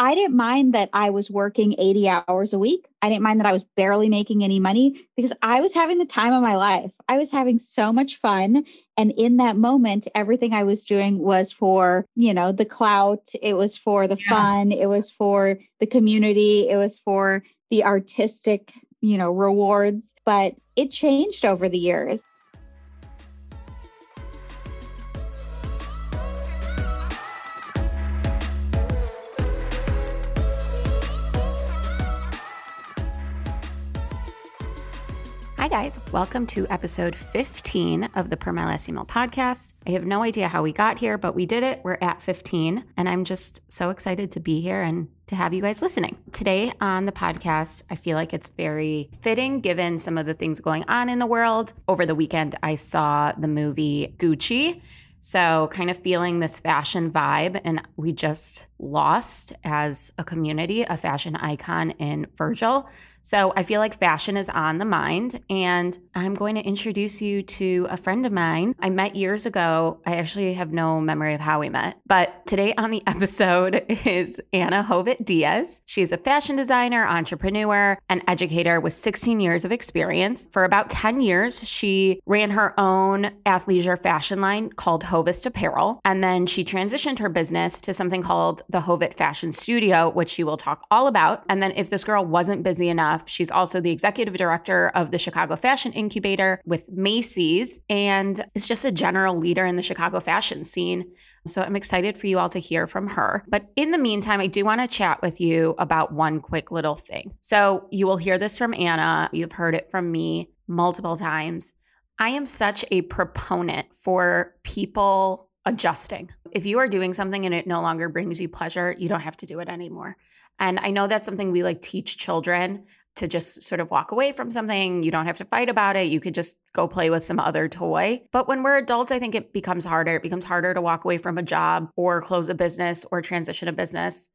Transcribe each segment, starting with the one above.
I didn't mind that I was working 80 hours a week. I didn't mind that I was barely making any money because I was having the time of my life. I was having so much fun. And in that moment, everything I was doing was for, you know, the clout, it was for the yeah. fun, it was for the community, it was for the artistic, you know, rewards. But it changed over the years. Guys. Welcome to episode 15 of the Per My Last Email podcast. I have no idea how we got here, but we did it. We're at 15, and I'm just so excited to be here and to have you guys listening. Today on the podcast, I feel like it's very fitting given some of the things going on in the world. Over the weekend, I saw the movie Gucci. So, kind of feeling this fashion vibe, and we just lost as a community a fashion icon in Virgil. So I feel like fashion is on the mind, and I'm going to introduce you to a friend of mine I met years ago. I actually have no memory of how we met, but today on the episode is Anna Hovet Dias. She's a fashion designer, entrepreneur, and educator with 16 years of experience. For about 10 years, she ran her own athleisure fashion line called Hovet Apparel, and then she transitioned her business to something called the Hovet Fashion Studio, which she will talk all about. And then if this girl wasn't busy enough, enough. She's also the executive director of the Chicago Fashion Incubator with Macy's and is just a general leader in the Chicago fashion scene. So I'm excited for you all to hear from her. But in the meantime, I do want to chat with you about one quick little thing. So you will hear this from Anna. You've heard it from me multiple times. I am such a proponent for people adjusting. If you are doing something and it no longer brings you pleasure, you don't have to do it anymore. And I know that's something we like teach children to just sort of walk away from something. You don't have to fight about it. You could just go play with some other toy. But when we're adults, I think it becomes harder. It becomes harder to walk away from a job or close a business or transition a business.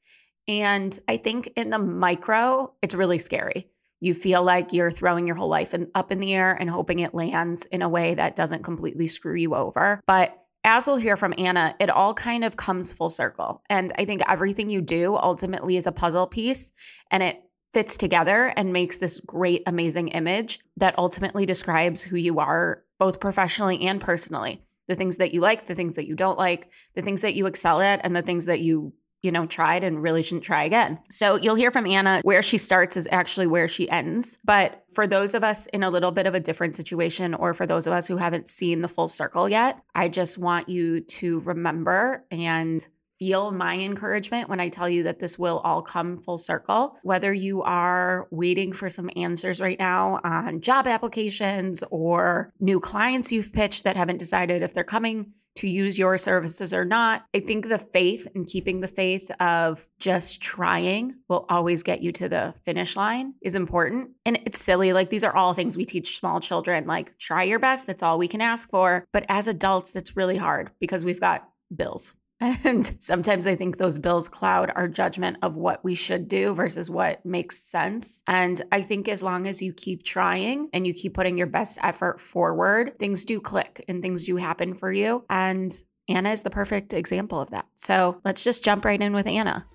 And I think in the micro, it's really scary. You feel like you're throwing your whole life in, up in the air and hoping it lands in a way that doesn't completely screw you over. But as we'll hear from Anna, it all kind of comes full circle. And I think everything you do ultimately is a puzzle piece and it fits together and makes this great, amazing image that ultimately describes who you are, both professionally and personally. The things that you like, the things that you don't like, the things that you excel at, and the things that you you know, tried and really shouldn't try again. So you'll hear from Anna where she starts is actually where she ends. But for those of us in a little bit of a different situation, or for those of us who haven't seen the full circle yet, I just want you to remember and feel my encouragement when I tell you that this will all come full circle. Whether you are waiting for some answers right now on job applications or new clients you've pitched that haven't decided if they're coming to use your services or not. I think the faith and keeping the faith of just trying will always get you to the finish line is important. And it's silly. Like these are all things we teach small children. Like try your best. That's all we can ask for. But as adults, that's really hard because we've got bills. And sometimes I think those bills cloud our judgment of what we should do versus what makes sense. And I think as long as you keep trying and you keep putting your best effort forward, things do click and things do happen for you. And Anna is the perfect example of that. So let's just jump right in with Anna.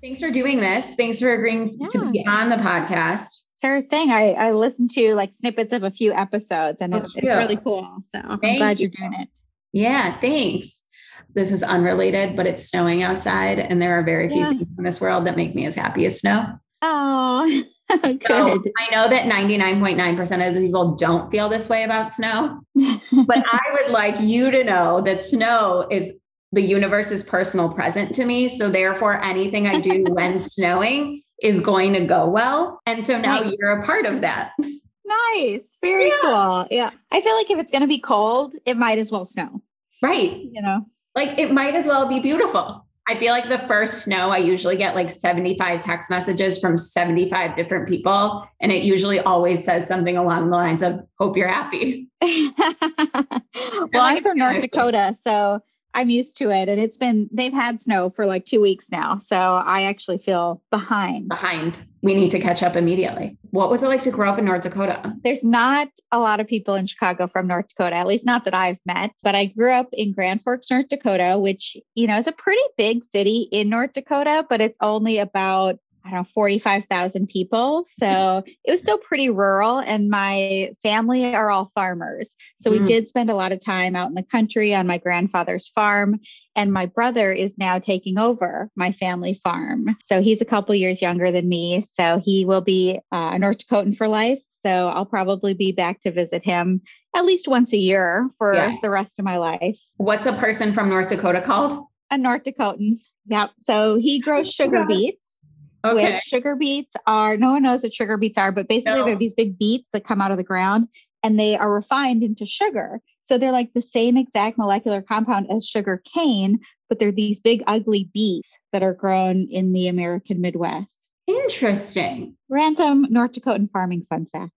Thanks for doing this. Thanks for agreeing yeah. to be on the podcast. Sure thing. I, I listened to like snippets of a few episodes and oh, it's, it's really cool. So Thank I'm glad you. you're doing it. Yeah, thanks. This is unrelated, but it's snowing outside, and there are very few yeah. things in this world that make me as happy as snow. Oh, good. So I know that 99.9% of the people don't feel this way about snow, but I would like you to know that snow is the universe's personal present to me. So, therefore, anything I do when snowing is going to go well. And so now nice. you're a part of that. Nice. Very yeah. cool. Yeah. I feel like if it's going to be cold, it might as well snow. Right. You know, like it might as well be beautiful. I feel like the first snow, I usually get like 75 text messages from 75 different people. And it usually always says something along the lines of, hope you're happy. well, I'm from North Dakota. So I'm used to it. And it's been, they've had snow for like two weeks now. So I actually feel behind. Behind. We need to catch up immediately. What was it like to grow up in North Dakota? There's not a lot of people in Chicago from North Dakota, at least not that I've met, but I grew up in Grand Forks, North Dakota, which, you know, is a pretty big city in North Dakota, but it's only about I don't know, 45,000 people. So it was still pretty rural, and my family are all farmers. So we mm. did spend a lot of time out in the country on my grandfather's farm. And my brother is now taking over my family farm. So he's a couple years younger than me. So he will be uh, a North Dakotan for life. So I'll probably be back to visit him at least once a year for yeah. the rest of my life. What's a person from North Dakota called? A North Dakotan. Yep. So he grows sugar beets. Okay. Which sugar beets are, no one knows what sugar beets are, but basically no. they're these big beets that come out of the ground and they are refined into sugar. So they're like the same exact molecular compound as sugar cane, but they're these big, ugly beets that are grown in the American Midwest. Interesting. Random North Dakotan farming fun fact.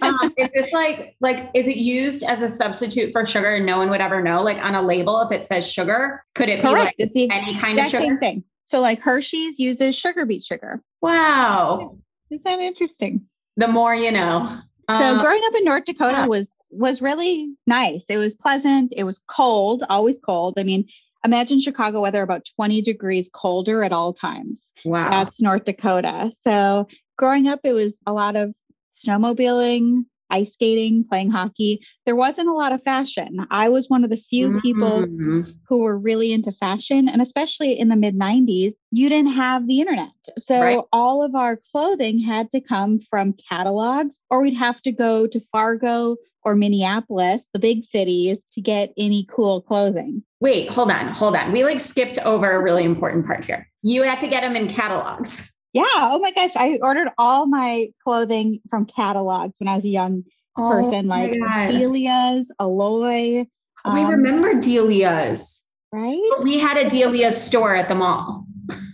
um, is this like like is it used as a substitute for sugar and no one would ever know? Like on a label, if it says sugar, could it Correct. be like it's the any kind of sugar? Same thing. So like Hershey's uses sugar beet sugar. Wow. Isn't that interesting? The more you know. So uh, growing up in North Dakota yeah. was was really nice. It was pleasant. It was cold, always cold. I mean, imagine Chicago weather about 20 degrees colder at all times. Wow. That's North Dakota. So growing up, it was a lot of snowmobiling, ice skating, playing hockey. There wasn't a lot of fashion. I was one of the few people mm-hmm. who were really into fashion. And especially in the mid 90s, you didn't have the internet. So right. all of our clothing had to come from catalogs, or we'd have to go to Fargo or Minneapolis, the big cities, to get any cool clothing. Wait, hold on, hold on. We like skipped over a really important part here. You had to get them in catalogs. Yeah. Oh my gosh. I ordered all my clothing from catalogs when I was a young oh person, like Delia's, Alloy. Um, we remember Delia's. Right. We had a Delia's store at the mall.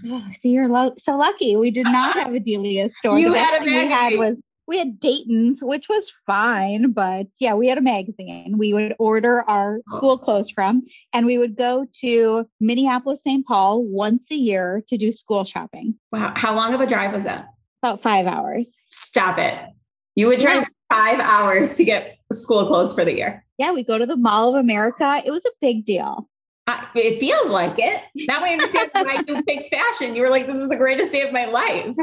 Oh, so you're lo- so lucky. We did not have a Delia's store. You the best had a thing we had was we had Dayton's, which was fine, but yeah, we had a magazine. We would order our oh. school clothes from, and we would go to Minneapolis, St. Paul once a year to do school shopping. Wow. How long of a drive was that? About five hours. Stop it. You would drive five hours to get school clothes for the year. Yeah, we go to the Mall of America. It was a big deal. I, it feels like it. Now I understand why you picked fashion. You were like, this is the greatest day of my life.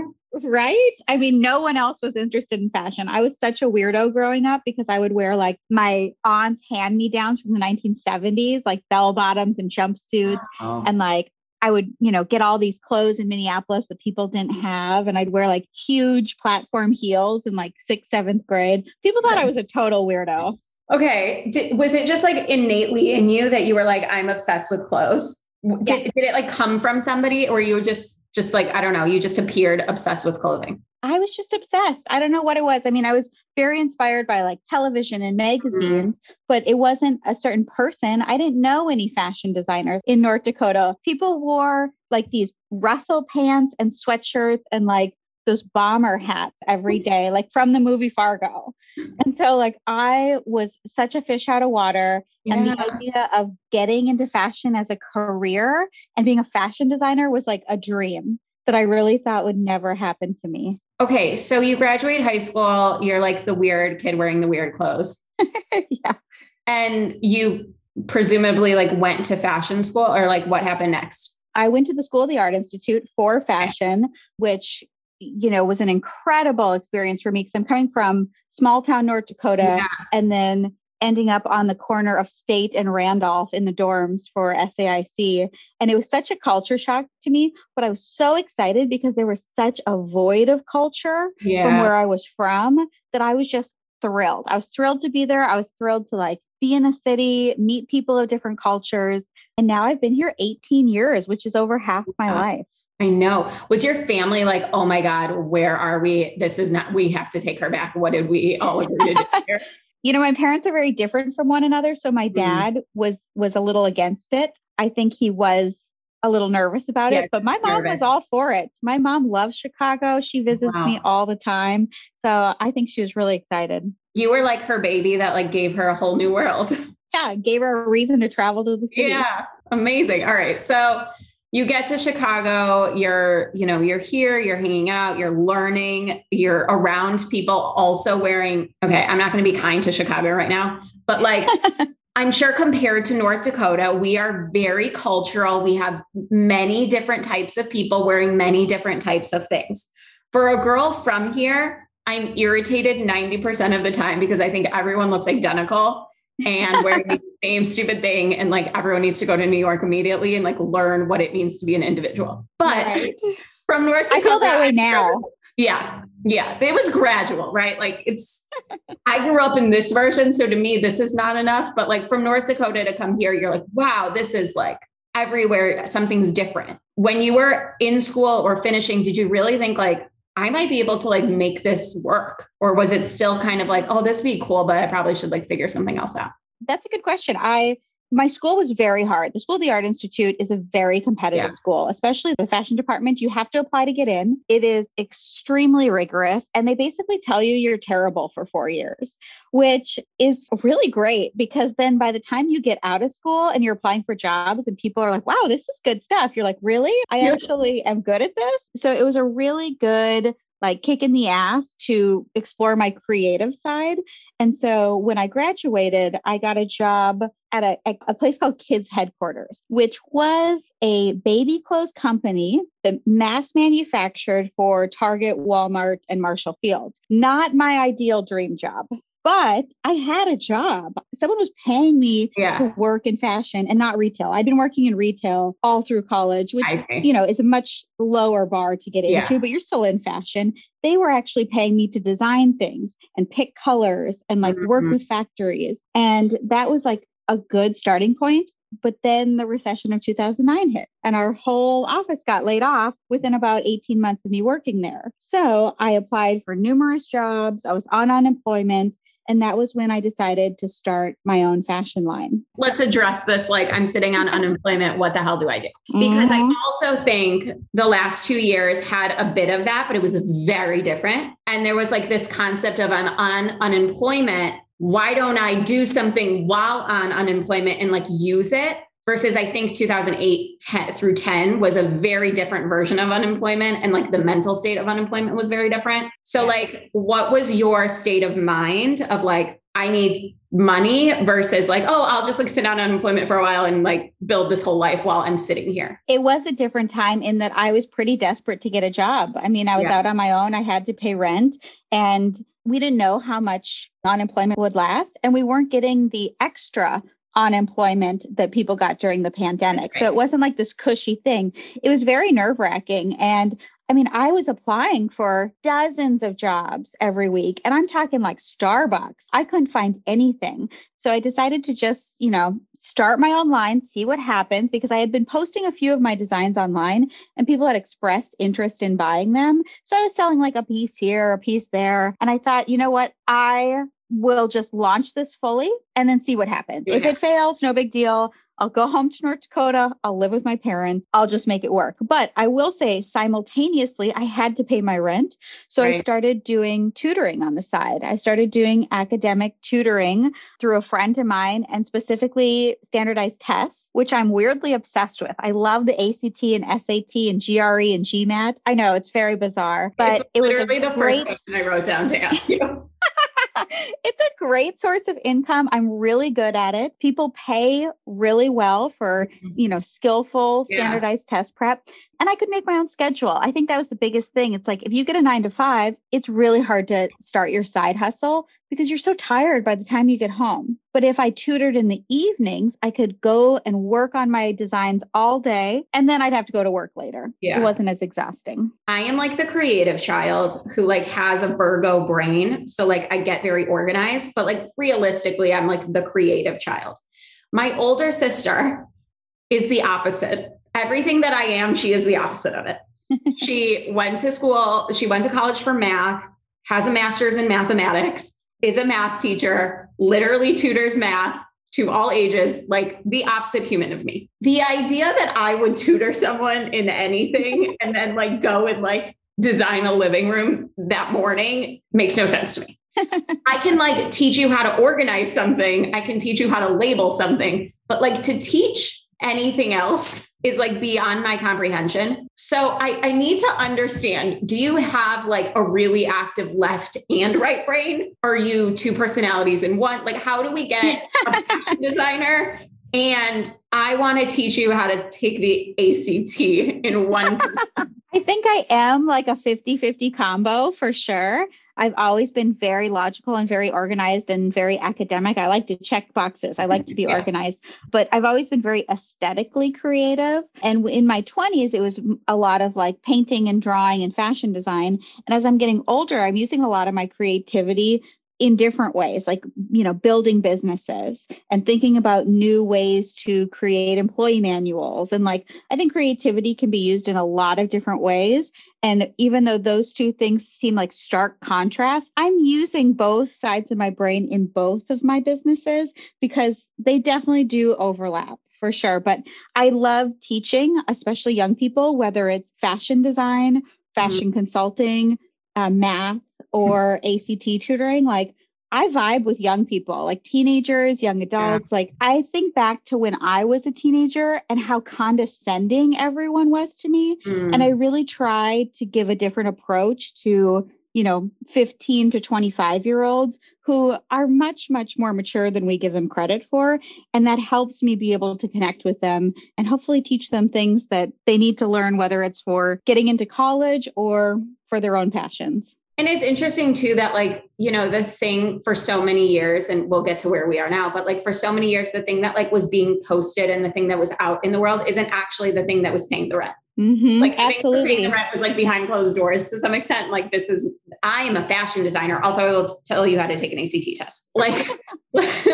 Right? I mean, no one else was interested in fashion. I was such a weirdo growing up because I would wear like my aunt's hand me downs from the 1970s, like bell bottoms and jumpsuits. Oh. And like I would, you know, get all these clothes in Minneapolis that people didn't have. And I'd wear like huge platform heels in like sixth, seventh grade. People thought I was a total weirdo. Okay. Did, was it just like innately in you that you were like, I'm obsessed with clothes? Did, yes. did it like come from somebody or you just, just like, I don't know, you just appeared obsessed with clothing? I was just obsessed. I don't know what it was. I mean, I was very inspired by like television and magazines, mm-hmm. but it wasn't a certain person. I didn't know any fashion designers in North Dakota. People wore like these Russell pants and sweatshirts and like those bomber hats every mm-hmm. day, like from the movie Fargo. Mm-hmm. And so, like, I was such a fish out of water. Yeah. And the idea of getting into fashion as a career and being a fashion designer was like a dream that I really thought would never happen to me. Okay. So, you graduate high school, you're like the weird kid wearing the weird clothes. yeah. And you presumably like went to fashion school or like what happened next? I went to the School of the Art Institute for fashion, which you know, was an incredible experience for me because I'm coming from small town North Dakota yeah. and then ending up on the corner of State and Randolph in the dorms for SAIC. And it was such a culture shock to me, but I was so excited because there was such a void of culture yeah. from where I was from that I was just thrilled. I was thrilled to be there. I was thrilled to like be in a city, meet people of different cultures. And now I've been here 18 years, which is over half my life. I know. Was your family like, oh my God, where are we? This is not, we have to take her back. What did we all agree to do here? you know, my parents are very different from one another. So my hmm. dad mm. was was a little against it. I think he was a little nervous about yeah, it, but my mom nervous. was all for it. My mom loves Chicago. She visits wow. me all the time. So I think she was really excited. You were like her baby that like gave her a whole new world. Yeah, gave her a reason to travel to the city. Yeah. Amazing. All right. So you get to Chicago, you're, you know, you're here, you're hanging out, you're learning, you're around people also wearing, okay, I'm not going to be kind to Chicago right now, but like I'm sure compared to North Dakota, we are very cultural. We have many different types of people wearing many different types of things. For a girl from here, I'm irritated 90% of the time because I think everyone looks identical and wearing the same stupid thing. And like everyone needs to go to New York immediately and like learn what it means to be an individual. But right. from North Dakota, I feel that way now. Yeah. Yeah. It was gradual, right? Like it's, I grew up in this version. So to me, this is not enough. But like from North Dakota to come here, you're like, wow, this is like everywhere something's different. When you were in school or finishing, did you really think like, I might be able to like make this work? Or was it still kind of like, oh, this would be cool, but I probably should like figure something else out? That's a good question. I my school was very hard. The School of the Art Institute is a very competitive yeah. school, especially the fashion department. You have to apply to get in. It is extremely rigorous. And they basically tell you you're terrible for four years, which is really great because then by the time you get out of school and you're applying for jobs and people are like, wow, this is good stuff, you're like, really? I yeah. actually am good at this. So it was a really good like kick in the ass to explore my creative side. And so when I graduated, I got a job at a, a, place called Kids Headquarters, which was a baby clothes company that mass manufactured for Target, Walmart, and Marshall Fields. Not my ideal dream job but I had a job. Someone was paying me yeah. to work in fashion and not retail. I'd been working in retail all through college, which is, you know is a much lower bar to get yeah. into, but you're still in fashion. They were actually paying me to design things and pick colors and like mm-hmm. work with factories. And that was like a good starting point. But then the recession of 2009 hit and our whole office got laid off within about 18 months of me working there. So I applied for numerous jobs. I was on unemployment and that was when I decided to start my own fashion line. Let's address this like I'm sitting on unemployment. What the hell do I do? Because mm-hmm. I also think the last two years had a bit of that, but it was very different. And there was like this concept of I'm on unemployment. Why don't I do something while on unemployment and like use it? Versus I think 2008 10, through 10 was a very different version of unemployment and like the mental state of unemployment was very different. So like what was your state of mind of like I need money versus like oh I'll just like sit on unemployment for a while and like build this whole life while I'm sitting here. It was a different time in that I was pretty desperate to get a job. I mean I was yeah. out on my own, I had to pay rent and we didn't know how much unemployment would last and we weren't getting the extra unemployment that people got during the pandemic. So it wasn't like this cushy thing. It was very nerve wracking. And I mean, I was applying for dozens of jobs every week, and I'm talking like Starbucks. I couldn't find anything. So I decided to just, you know, start my own line, see what happens, because I had been posting a few of my designs online and people had expressed interest in buying them. So I was selling like a piece here, a piece there. And I thought, you know what? I will just launch this fully and then see what happens. Yeah. If it fails, no big deal. I'll go home to North Dakota. I'll live with my parents. I'll just make it work. But I will say simultaneously, I had to pay my rent. So right. I started doing tutoring on the side. I started doing academic tutoring through a friend of mine and specifically standardized tests, which I'm weirdly obsessed with. I love the ACT and SAT and GRE and GMAT. I know it's very bizarre, but it's it was literally the great... first question I wrote down to ask you. it's a great source of income. I'm really good at it. People pay really well for, mm-hmm. you know, skillful standardized yeah. test prep and I could make my own schedule. I think that was the biggest thing. It's like if you get a 9 to 5, it's really hard to start your side hustle because you're so tired by the time you get home. But if I tutored in the evenings, I could go and work on my designs all day and then I'd have to go to work later. Yeah. It wasn't as exhausting. I am like the creative child who like has a Virgo brain, so like I get very organized, but like realistically I'm like the creative child. My older sister is the opposite everything that I am, she is the opposite of it. she went to school, she went to college for math, has a master's in mathematics, is a math teacher, literally tutors math to all ages, like the opposite human of me. The idea that I would tutor someone in anything and then like go and like design a living room that morning makes no sense to me. I can like teach you how to organize something, I can teach you how to label something, but like to teach anything else is like beyond my comprehension. So I, I need to understand do you have like a really active left and right brain? Are you two personalities in one? Like, how do we get a designer? And I want to teach you how to take the ACT in one. I think I am like a 50 50 combo for sure. I've always been very logical and very organized and very academic. I like to check boxes, I like to be yeah. organized, but I've always been very aesthetically creative. And in my 20s, it was a lot of like painting and drawing and fashion design. And as I'm getting older, I'm using a lot of my creativity in different ways like you know building businesses and thinking about new ways to create employee manuals. And like i think creativity can be used in a lot of different ways. And even though those two things seem like stark contrast i'm using both sides of my brain in both of my businesses because they definitely do overlap for sure. But i love teaching especially young people whether it's fashion design fashion mm-hmm. consulting uh, math or ACT tutoring, like I vibe with young people, like teenagers, young adults. Yeah. Like I think back to when I was a teenager and how condescending everyone was to me. Mm. And I really tried to give a different approach to, you know, 15 to 25 year olds who are much, much more mature than we give them credit for. And that helps me be able to connect with them and hopefully teach them things that they need to learn, whether it's for getting into college or for their own passions. And it's interesting too that like, you know, the thing for so many years, and we'll get to where we are now, but like for so many years, the thing that like was being posted and the thing that was out in the world isn't actually the thing that was paying the rent. Mm-hmm, like absolutely, the rent was like behind closed doors to some extent. Like this is, I am a fashion designer. Also, I will tell you how to take an ACT test. Like,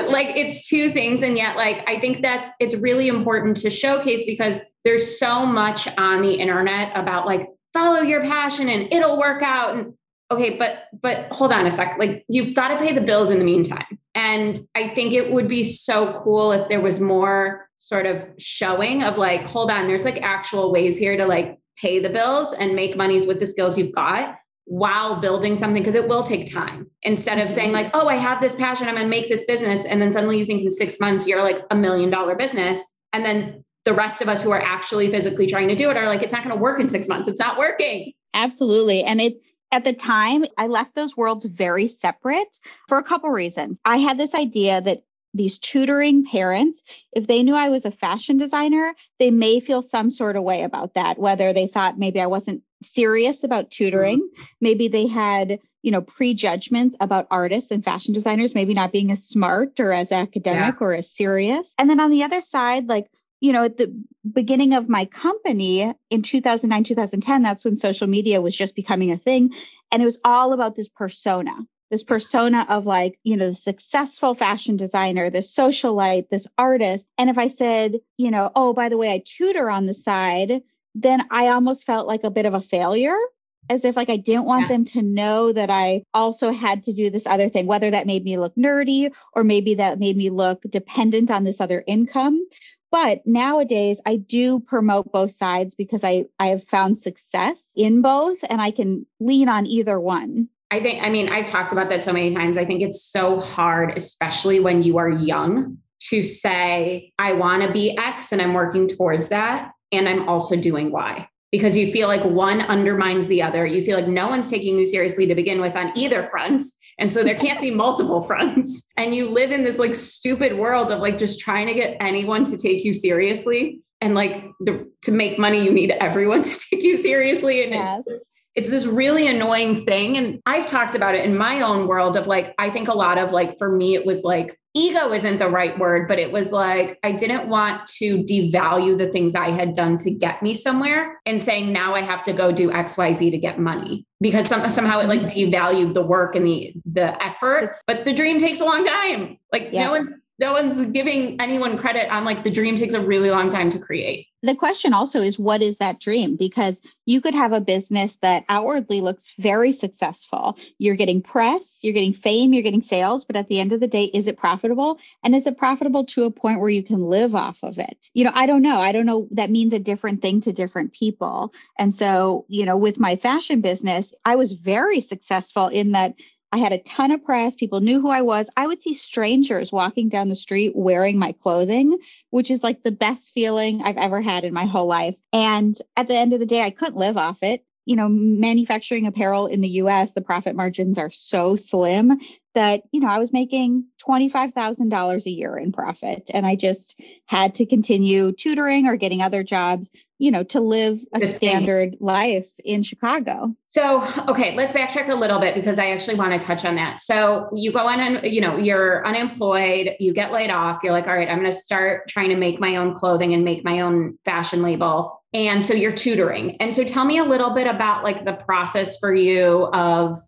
like it's two things, and yet, like I think that's it's really important to showcase because there's so much on the internet about like follow your passion and it'll work out and okay but but hold on a sec like you've got to pay the bills in the meantime. And i think it would be so cool if there was more sort of showing of like hold on there's like actual ways here to like pay the bills and make monies with the skills you've got while building something because it will take time. Instead of saying mm-hmm. like oh i have this passion i'm going to make this business and then suddenly you think in six months you're like a million dollar business and then the rest of us who are actually physically trying to do it are like it's not going to work in six months. It's not working. Absolutely. And it at the time, I left those worlds very separate for a couple reasons. I had this idea that these tutoring parents, if they knew I was a fashion designer, they may feel some sort of way about that, whether they thought maybe I wasn't serious about tutoring, mm-hmm. maybe they had, you know, prejudgments about artists and fashion designers, maybe not being as smart or as academic yeah. or as serious. And then on the other side, like you know, at the beginning of my company in 2009, 2010, that's when social media was just becoming a thing. And it was all about this persona, this persona of like, you know, the successful fashion designer, this socialite, this artist. And if I said, you know, oh, by the way, I tutor on the side, then I almost felt like a bit of a failure as if like I didn't want yeah. them to know that I also had to do this other thing, whether that made me look nerdy or maybe that made me look dependent on this other income. But nowadays I do promote both sides because I, I have found success in both and I can lean on either one. I think, I mean, I've talked about that so many times. I think it's so hard, especially when you are young, to say, I want to be X and I'm working towards that. And I'm also doing Y because you feel like one undermines the other. You feel like no one's taking you seriously to begin with on either fronts. And so there can't be multiple fronts. And you live in this like stupid world of like just trying to get anyone to take you seriously. And like the, to make money, you need everyone to take you seriously. And yes. it's it's this really annoying thing. And I've talked about it in my own world of like, I think a lot of like, for me, it was like, ego isn't the right word, but it was like, I didn't want to devalue the things I had done to get me somewhere and saying, now I have to go do XYZ to get money because some, somehow it like mm-hmm. devalued the work and the, the effort, but the dream takes a long time. Like yeah. no one's no one's giving anyone credit on like the dream takes a really long time to create. The question also is what is that dream? Because you could have a business that outwardly looks very successful. You're getting press, you're getting fame, you're getting sales, but at the end of the day, is it profitable? And is it profitable to a point where you can live off of it? You know, I don't know. I don't know. That means a different thing to different people. And so, you know, with my fashion business, I was very successful in that I had a ton of press. People knew who I was. I would see strangers walking down the street wearing my clothing, which is like the best feeling I've ever had in my whole life. And at the end of the day, I couldn't live off it you know, manufacturing apparel in the US, the profit margins are so slim that, you know, I was making $25,000 a year in profit. And I just had to continue tutoring or getting other jobs, you know, to live a standard life in Chicago. So, okay, let's backtrack a little bit because I actually want to touch on that. So, you go on and, you know, you're unemployed, you get laid off, you're like, all right, I'm going to start trying to make my own clothing and make my own fashion label and so you're tutoring. And so tell me a little bit about like the process for you of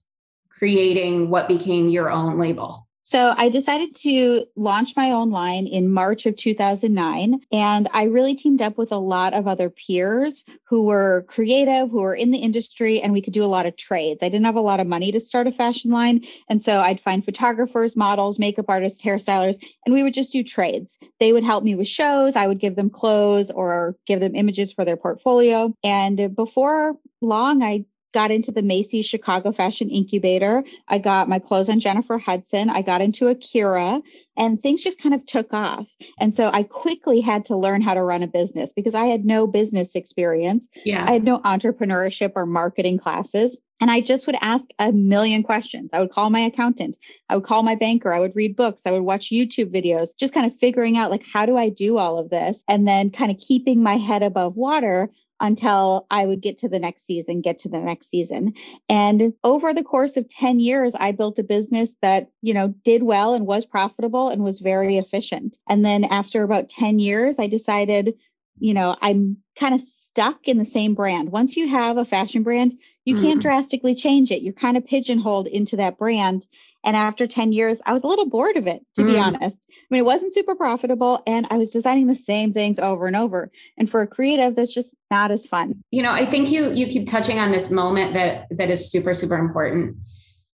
creating what became your own label. So I decided to launch my own line in March of 2009. And I really teamed up with a lot of other peers who were creative, who were in the industry, and we could do a lot of trades. I didn't have a lot of money to start a fashion line. And so I'd find photographers, models, makeup artists, hairstylers, and we would just do trades. They would help me with shows. I would give them clothes or give them images for their portfolio. And before long, I got into the Macy's Chicago Fashion Incubator. I got my clothes on Jennifer Hudson. I got into Akira and things just kind of took off. And so I quickly had to learn how to run a business because I had no business experience. Yeah. I had no entrepreneurship or marketing classes. And I just would ask a million questions. I would call my accountant. I would call my banker. I would read books. I would watch YouTube videos, just kind of figuring out like, how do I do all of this? And then kind of keeping my head above water until I would get to the next season, get to the next season. And over the course of 10 years, I built a business that, you know, did well and was profitable and was very efficient. And then after about 10 years, I decided, you know, I'm kind of stuck in the same brand. Once you have a fashion brand, you can't mm. drastically change it. You're kind of pigeonholed into that brand. And after 10 years, I was a little bored of it, to mm. be honest. I mean, it wasn't super profitable and I was designing the same things over and over. And for a creative, that's just not as fun. You know, I think you you keep touching on this moment that that is super, super important.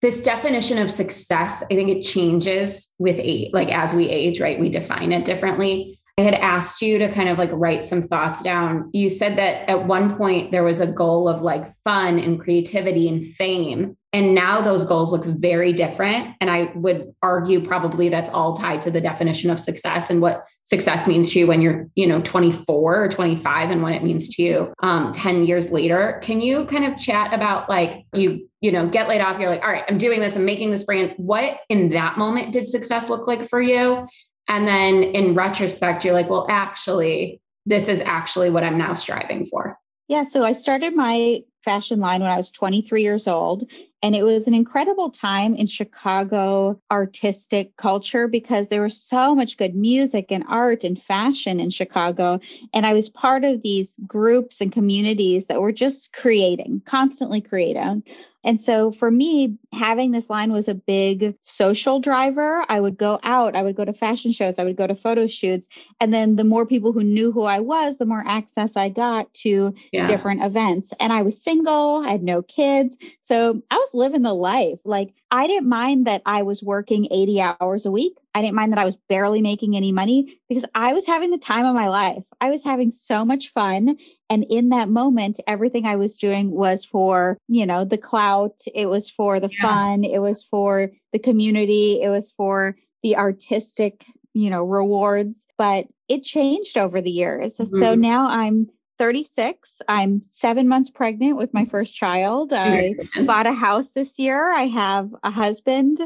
This definition of success, I think it changes with age, like as we age, right? We define it differently. I had asked you to kind of like write some thoughts down. You said that at one point there was a goal of like fun and creativity and fame. And now those goals look very different. And I would argue probably that's all tied to the definition of success and what success means to you when you're, you know, 24 or 25 and what it means to you um, 10 years later. Can you kind of chat about like you, you know, get laid off, you're like, all right, I'm doing this, I'm making this brand. What in that moment did success look like for you? And then in retrospect, you're like, well, actually, this is actually what I'm now striving for. Yeah. So I started my fashion line when I was 23 years old. And it was an incredible time in Chicago artistic culture because there was so much good music and art and fashion in Chicago. And I was part of these groups and communities that were just creating, constantly creating. And so for me, having this line was a big social driver. I would go out, I would go to fashion shows, I would go to photo shoots. And then the more people who knew who I was, the more access I got to yeah. different events. And I was single, I had no kids. So I was living the life. Like I didn't mind that I was working 80 hours a week. I didn't mind that I was barely making any money because I was having the time of my life. I was having so much fun. And in that moment, everything I was doing was for, you know, the clout, it was for the yeah. fun, it was for the community, it was for the artistic, you know, rewards. But it changed over the years. Mm-hmm. So now I'm 36. I'm seven months pregnant with my first child. I bought a house this year. I have a husband.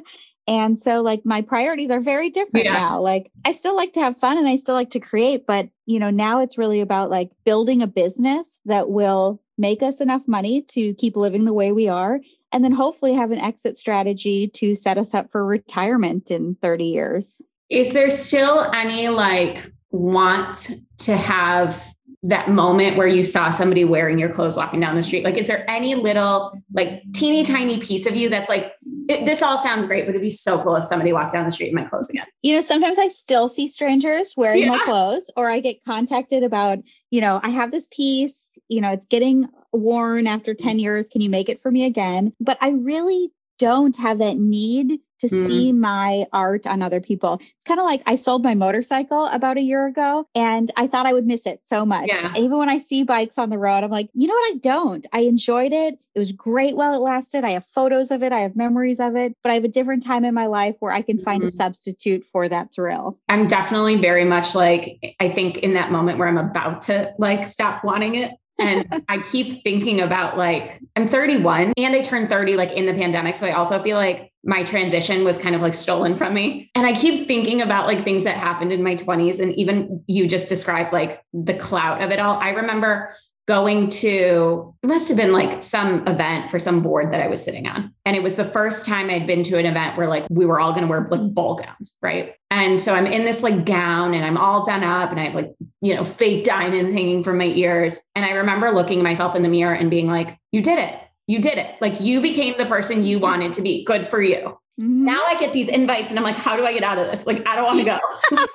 And so, like, my priorities are very different yeah. now. Like, I still like to have fun and I still like to create, but, you know, now it's really about like building a business that will make us enough money to keep living the way we are. And then hopefully have an exit strategy to set us up for retirement in 30 years. Is there still any like want to have that moment where you saw somebody wearing your clothes walking down the street? Like, is there any little, like, teeny tiny piece of you that's like, it, this all sounds great, but it'd be so cool if somebody walked down the street in my clothes again? You know, sometimes I still see strangers wearing yeah. my clothes, or I get contacted about, you know, I have this piece, you know, it's getting worn after mm-hmm. 10 years. Can you make it for me again? But I really don't have that need to mm. see my art on other people. It's kind of like I sold my motorcycle about a year ago and I thought I would miss it so much. Yeah. Even when I see bikes on the road, I'm like, you know what? I don't. I enjoyed it. It was great while it lasted. I have photos of it, I have memories of it, but I have a different time in my life where I can find mm. a substitute for that thrill. I'm definitely very much like, I think in that moment where I'm about to like stop wanting it, and I keep thinking about like, I'm 31 and I turned 30 like in the pandemic. So I also feel like my transition was kind of like stolen from me. And I keep thinking about like things that happened in my 20s. And even you just described like the clout of it all. I remember going to it must have been like some event for some board that I was sitting on. And it was the first time I'd been to an event where like we were all going to wear like ball gowns, right? And so I'm in this like gown and I'm all done up and I have like, you know, fake diamonds hanging from my ears. And I remember looking myself in the mirror and being like, you did it. You did it. Like you became the person you wanted to be. Good for you. Mm-hmm. Now I get these invites and I'm like, how do I get out of this? Like, I don't want to go.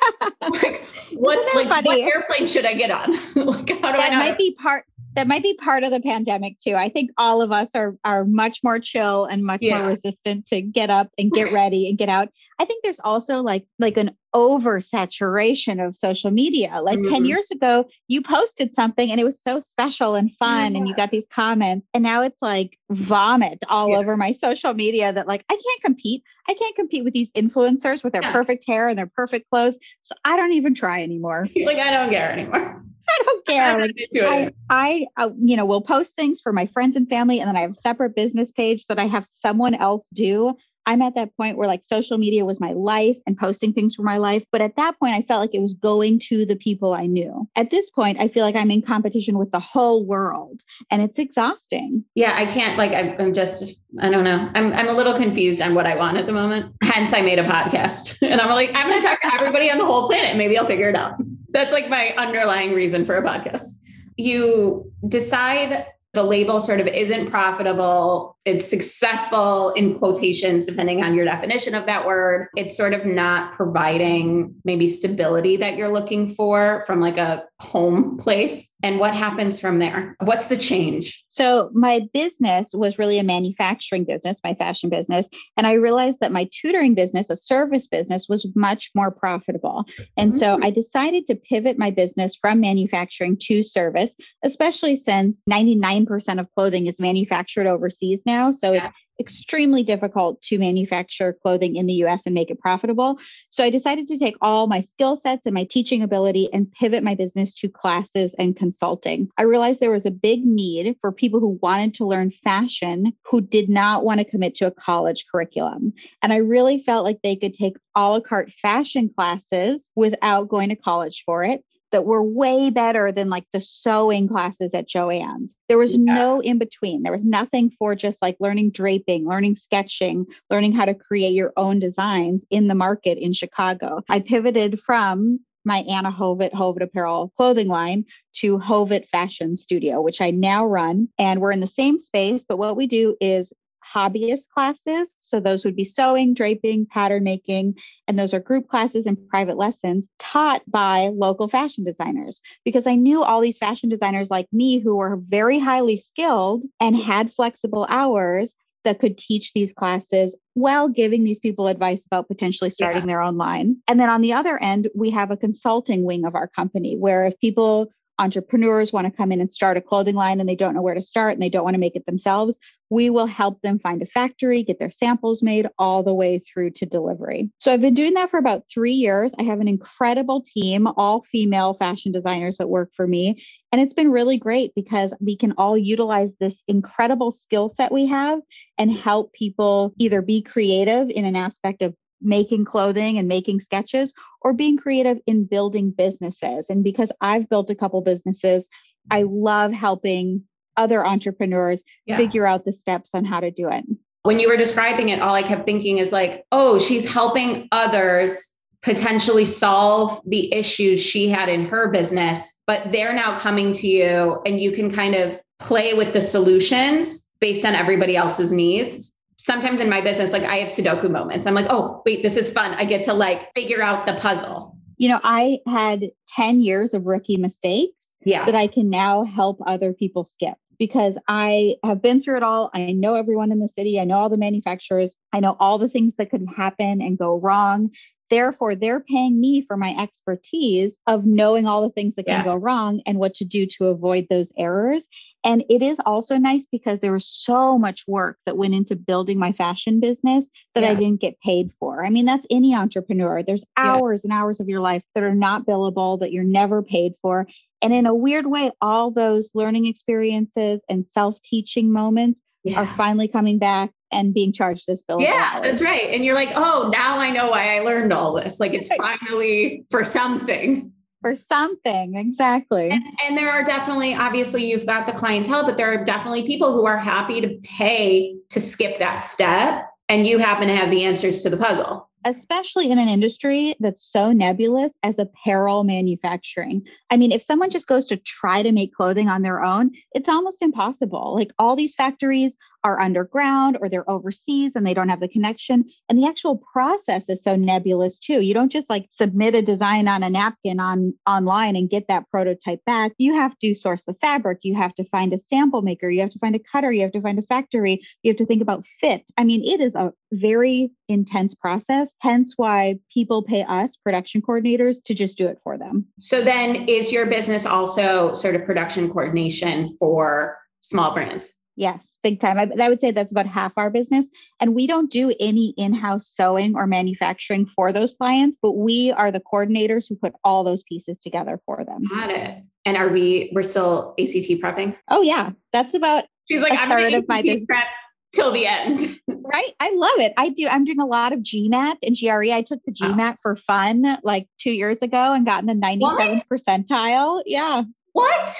like, what's like, what airplane should I get on? like, how do that I might be part that might be part of the pandemic too. I think all of us are are much more chill and much yeah. more resistant to get up and get ready and get out. I think there's also like like an oversaturation of social media. Like mm-hmm. 10 years ago, you posted something and it was so special and fun yeah. and you got these comments and now it's like vomit all yeah. over my social media that like I can't compete. I can't compete with these influencers with their perfect hair and their perfect clothes. So I don't even try anymore. like I don't care anymore. I don't care. Like, I, I, uh, you know, will post things for my friends and family, and then I have a separate business page that I have someone else do. I'm at that point where like social media was my life and posting things for my life. But at that point, I felt like it was going to the people I knew. At this point, I feel like I'm in competition with the whole world and it's exhausting. Yeah, I can't, like, I'm, just, I don't know. I'm, I'm a little confused on what I want at the moment. Hence, I made a podcast and I'm like, I'm going to talk to everybody on the whole planet. Maybe I'll figure it out. That's like my underlying reason for a podcast. You decide the label sort of isn't profitable it's successful in quotations depending on your definition of that word. It's sort of not providing maybe stability that you're looking for from like a home place. And what happens from there? What's the change? So my business was really a manufacturing business my fashion business. And i realized that my tutoring business a service business was much more profitable. And mm-hmm. so i decided to pivot my business from manufacturing to service especially since 99% of clothing is manufactured overseas now now. So yeah. it's extremely difficult to manufacture clothing in the US and make it profitable. So I decided to take all my skill sets and my teaching ability and pivot my business to classes and consulting. I realized there was a big need for people who wanted to learn fashion who did not want to commit to a college curriculum. And I really felt like they could take a la carte fashion classes without going to college for it that were way better than like the sewing classes at Joann's. There was yeah. no in between. There was nothing for just like learning draping, learning sketching, learning how to create your own designs in the market in Chicago. I pivoted from my Anna Hovet Hovet Apparel clothing line to Hovet Fashion Studio, which I now run. And we're in the same space, but what we do is hobbyist classes. So those would be sewing, draping, pattern making, and those are group classes and private lessons taught by local fashion designers because I knew all these fashion designers like me who were very highly skilled and had flexible hours that could teach these classes while giving these people advice about potentially starting yeah. their own line. And then on the other end, we have a consulting wing of our company where if people entrepreneurs want to come in and start a clothing line and they don't know where to start and they don't want to make it themselves, we will help them find a factory, get their samples made all the way through to delivery. So I've been doing that for about three years. I have an incredible team, all female fashion designers that work for me. And it's been really great because we can all utilize this incredible skill set we have and help people either be creative in an aspect of making clothing and making sketches or being creative in building businesses. And because I've built a couple businesses, I mm-hmm. love helping other entrepreneurs yeah. figure out the steps on how to do it. When you were describing it, all I kept thinking is like, oh, she's helping others potentially solve the issues she had in her business, but they're now coming to you and you can kind of play with the solutions based on everybody else's needs sometimes in my business, like I have Sudoku moments. I'm like, oh, wait, this is fun. I get to like figure out the puzzle. You know, I had 10 years of rookie mistakes yeah. that I can now help other people skip. because I have been through it all. I know everyone in the city, I know all the manufacturers, I know all the things that could happen and go wrong. Therefore, they're paying me for my expertise of knowing all the things that can go wrong and what to do to avoid those errors. And it is also nice because there was so much work that went into building my fashion business that yeah. I didn't get paid for. I mean, that's any entrepreneur. There's hours yeah. and hours of your life that are not billable, that you're never paid for. And in a weird way, all those learning experiences and self teaching moments yeah. are finally coming back and being charged as billable. Yeah, hours. that's right. And you're like, oh, now I know why I learned all this. Like it's finally for something. For something, exactly. And, and there are definitely, obviously, you've got the clientele, but there are definitely people who are happy to pay to skip that step. And you happen to have the answers to the puzzle especially in an industry that's so nebulous as apparel manufacturing. I mean, if someone just goes to try to make clothing on their own, it's almost impossible. Like all these factories are underground or they're overseas and they don't have the connection. And the actual process is so nebulous too. You don't just like submit a design on a napkin on online and get that prototype back. You have to source the fabric. You have to find a sample maker. You have to find a cutter. You have to find a factory. You have to think about fit. I mean, it is a very intense process. Hence why people pay us production coordinators to just do it for them. So then is your business also sort of production coordination for small brands? Yes, big time. I, I, would say that's about half our business. And we don't do any in house sewing or manufacturing for those clients, but we are the coordinators who put all those pieces together for them. Got it. And are we, we're still ACT prepping? Oh, yeah. That's about She's like, I'm third of my business. Prep till the end. right. I love it. I do. I'm doing a lot of GMAT and GRE. I took the oh. GMAT oh. for fun like two years ago and got in the 97th what? percentile. Yeah. What?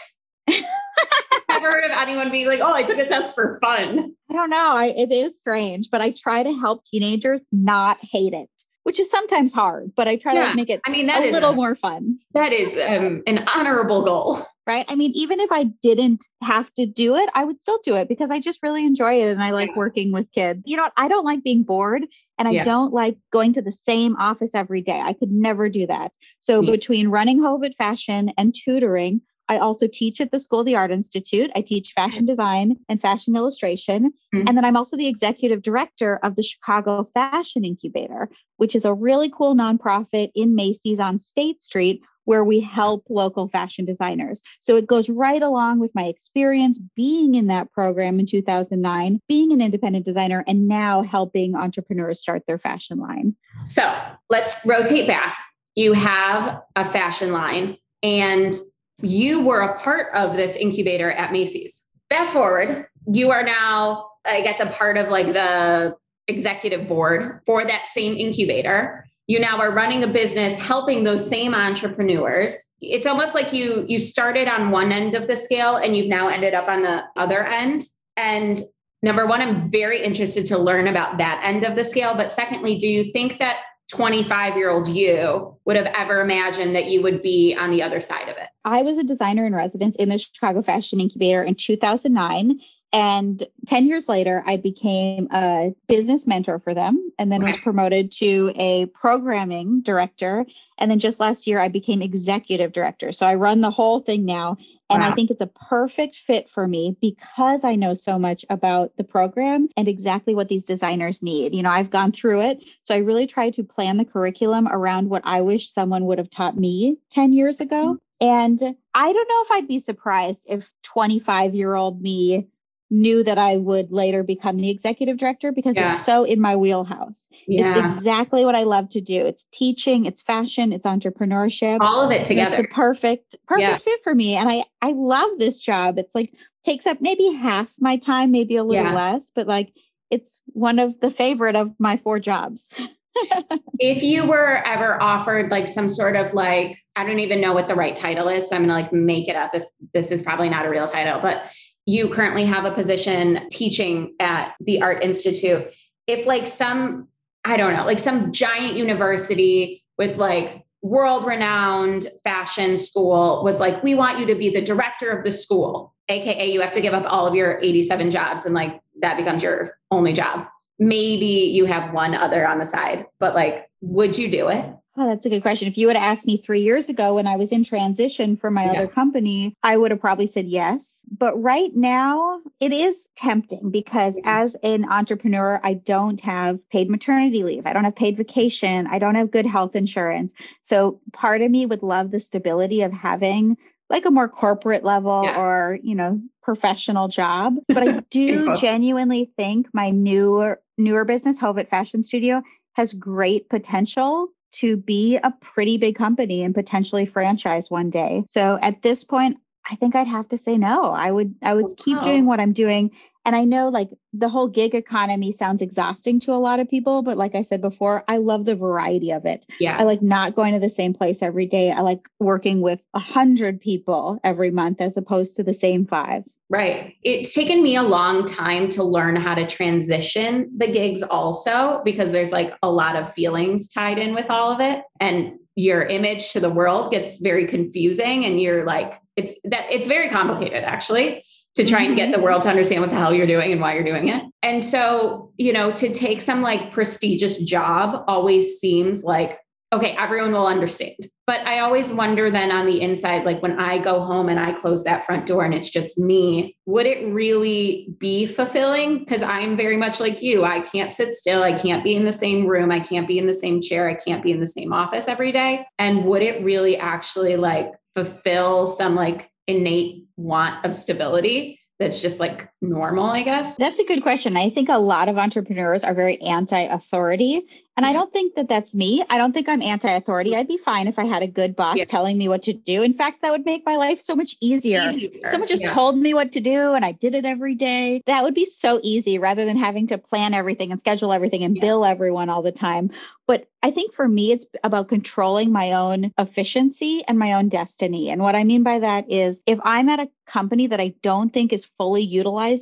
I've never heard of anyone being like, "Oh, I took a test for fun." I don't know. I, it is strange, but I try to help teenagers not hate it, which is sometimes hard. But I try yeah. to make it. I mean, that a little a, more fun. That is um, an honorable goal, right? I mean, even if I didn't have to do it, I would still do it because I just really enjoy it and I like yeah. working with kids. You know, I don't like being bored, and I yeah. don't like going to the same office every day. I could never do that. So between running Hovet Fashion and tutoring. I also teach at the School of the Art Institute. I teach fashion design and fashion illustration. Mm-hmm. And then I'm also the executive director of the Chicago Fashion Incubator, which is a really cool nonprofit in Macy's on State Street where we help local fashion designers. So it goes right along with my experience being in that program in 2009, being an independent designer, and now helping entrepreneurs start their fashion line. So let's rotate back. You have a fashion line, and you were a part of this incubator at Macy's. Fast forward, you are now, I guess, a part of like the executive board for that same incubator. You now are running a business helping those same entrepreneurs. It's almost like you you started on one end of the scale and you've now ended up on the other end. And number one, I'm very interested to learn about that end of the scale. But secondly, do you think that 25 year old you would have ever imagined that you would be on the other side of it? I was a designer in residence in the Chicago Fashion Incubator in 2009. And 10 years later, I became a business mentor for them and then was promoted to a programming director. And then just last year, I became executive director. So I run the whole thing now. And wow. I think it's a perfect fit for me because I know so much about the program and exactly what these designers need. You know, I've gone through it. So I really try to plan the curriculum around what I wish someone would have taught me 10 years ago. Mm-hmm. And I don't know if I'd be surprised if 25 year old me knew that I would later become the executive director because yeah. it's so in my wheelhouse. Yeah. It's exactly what I love to do. It's teaching, it's fashion, it's entrepreneurship. All of it together. It's a perfect, perfect yeah. fit for me. And I I love this job. It's like takes up maybe half my time, maybe a little less, but like it's one of the favorite of my four jobs. if you were ever offered like some sort of like I don't even know what the right title is, so I'm gonna like make it up if this is probably not a real title, but you currently have a position teaching at the Art Institute. If like some, I don't know, like some giant university with like world renowned fashion school was like, we want you to be the director of the school, AKA, you have to give up all of your 87 jobs and like that becomes your only job. Maybe you have one other on the side, but like, would you do it? Oh, that's a good question. If you would have asked me three years ago when I was in transition for my yeah. other company, I would have probably said yes. But right now, it is tempting because mm-hmm. as an entrepreneur, I don't have paid maternity leave. I don't have paid vacation. I don't have good health insurance. So part of me would love the stability of having like a more corporate level yeah. or, you know, professional job. But I do genuinely think my newer newer business, Hovet Fashion Studio, has great potential to be a pretty big company and potentially franchise one day. So at this point, I think I'd have to say no. I would I would oh, keep doing what I'm doing. And I know like the whole gig economy sounds exhausting to a lot of people, but like I said before, I love the variety of it. Yeah. I like not going to the same place every day. I like working with a hundred people every month as opposed to the same five. Right. It's taken me a long time to learn how to transition the gigs also because there's like a lot of feelings tied in with all of it. And your image to the world gets very confusing and you're like, it's that it's very complicated actually to try and get the mm-hmm. world to understand what the hell you're doing and why you're doing it. And so, you know, to take some like prestigious job always seems like okay, everyone will understand. But I always wonder then on the inside, like when I go home and I close that front door and it's just me, would it really be fulfilling? Because I'm very much like you. I can't sit still. I can't be in the same room. I can't be in the same chair. I can't be in the same office every day. And would it really actually like fulfill some like innate want of stability? that's just like normal, I guess? That's a good question. I think a lot of entrepreneurs are very anti authority. And I don't think that that's me. I don't think I'm anti authority. I'd be fine if I had a good boss yeah. telling me what to do. In fact, that would make my life so much easier. easier. Someone just yeah. told me what to do and I did it every day. That would be so easy rather than having to plan everything and schedule everything and yeah. bill everyone all the time. But I think for me, it's about controlling my own efficiency and my own destiny. And what I mean by that is if I'm at a company that I don't think is fully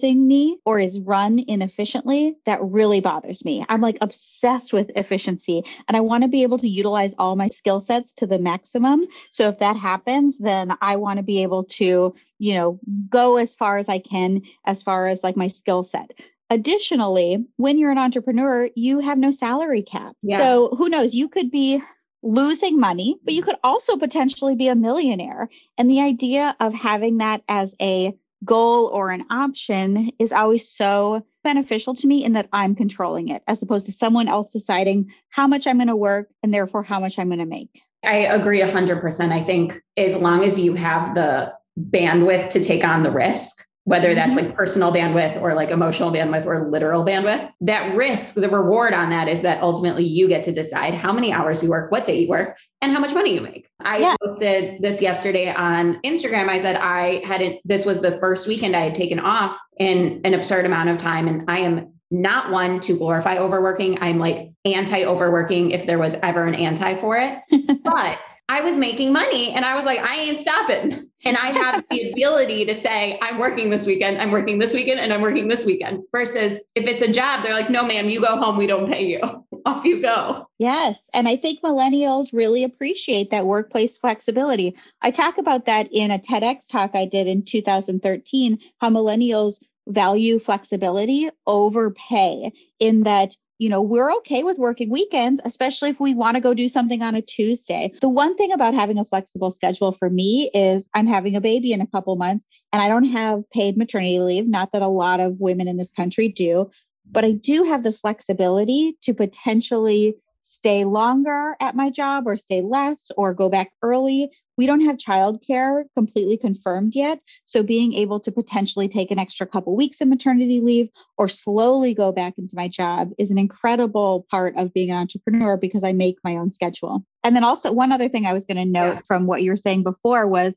me or is run inefficiently, that really bothers me. I'm like obsessed with efficiency and I want to be able to utilize all my skill sets to the maximum. So if that happens, then I want to be able to, you know, go as far as I can as far as like my skill set. Additionally, when you're an entrepreneur, you have no salary cap. Yeah. So who knows, you could be losing money, but you could also potentially be a millionaire. And the idea of having that as a goal or an option is always so beneficial to me in that I'm controlling it as opposed to someone else deciding how much I'm going to work and therefore how much I'm going to make. I agree 100%. I think as long as you have the bandwidth to take on the risk, whether that's mm-hmm. like personal bandwidth or like emotional bandwidth or literal bandwidth. That risk, the reward on that is that ultimately you get to decide how many hours you work, what day you work, and how much money you make. I yeah. posted this yesterday on Instagram. I said I hadn't, this was the first weekend I had taken off in an absurd amount of time. And I am not one to glorify overworking. I'm like anti overworking if there was ever an anti for it. but I was making money and I was like, I ain't stopping. And I have the ability to say, I'm working this weekend, I'm working this weekend, and I'm working this weekend. Versus if it's a job, they're like, no, ma'am, you go home, we don't pay you. Off you go. Yes. And I think millennials really appreciate that workplace flexibility. I talk about that in a TEDx talk I did in 2013, how millennials value flexibility over pay in that you know, we're okay with working weekends, especially if we want to go do something on a Tuesday. The one thing about having a flexible schedule for me is I'm having a baby in a couple months and I don't have paid maternity leave, not that a lot of women in this country do, but I do have the flexibility to potentially stay longer at my job or stay less or go back early. We don't have childcare completely confirmed yet. So being able to potentially take an extra couple weeks of maternity leave or slowly go back into my job is an incredible part of being an entrepreneur because I make my own schedule. And then also one other thing I was going to note yeah. from what you were saying before was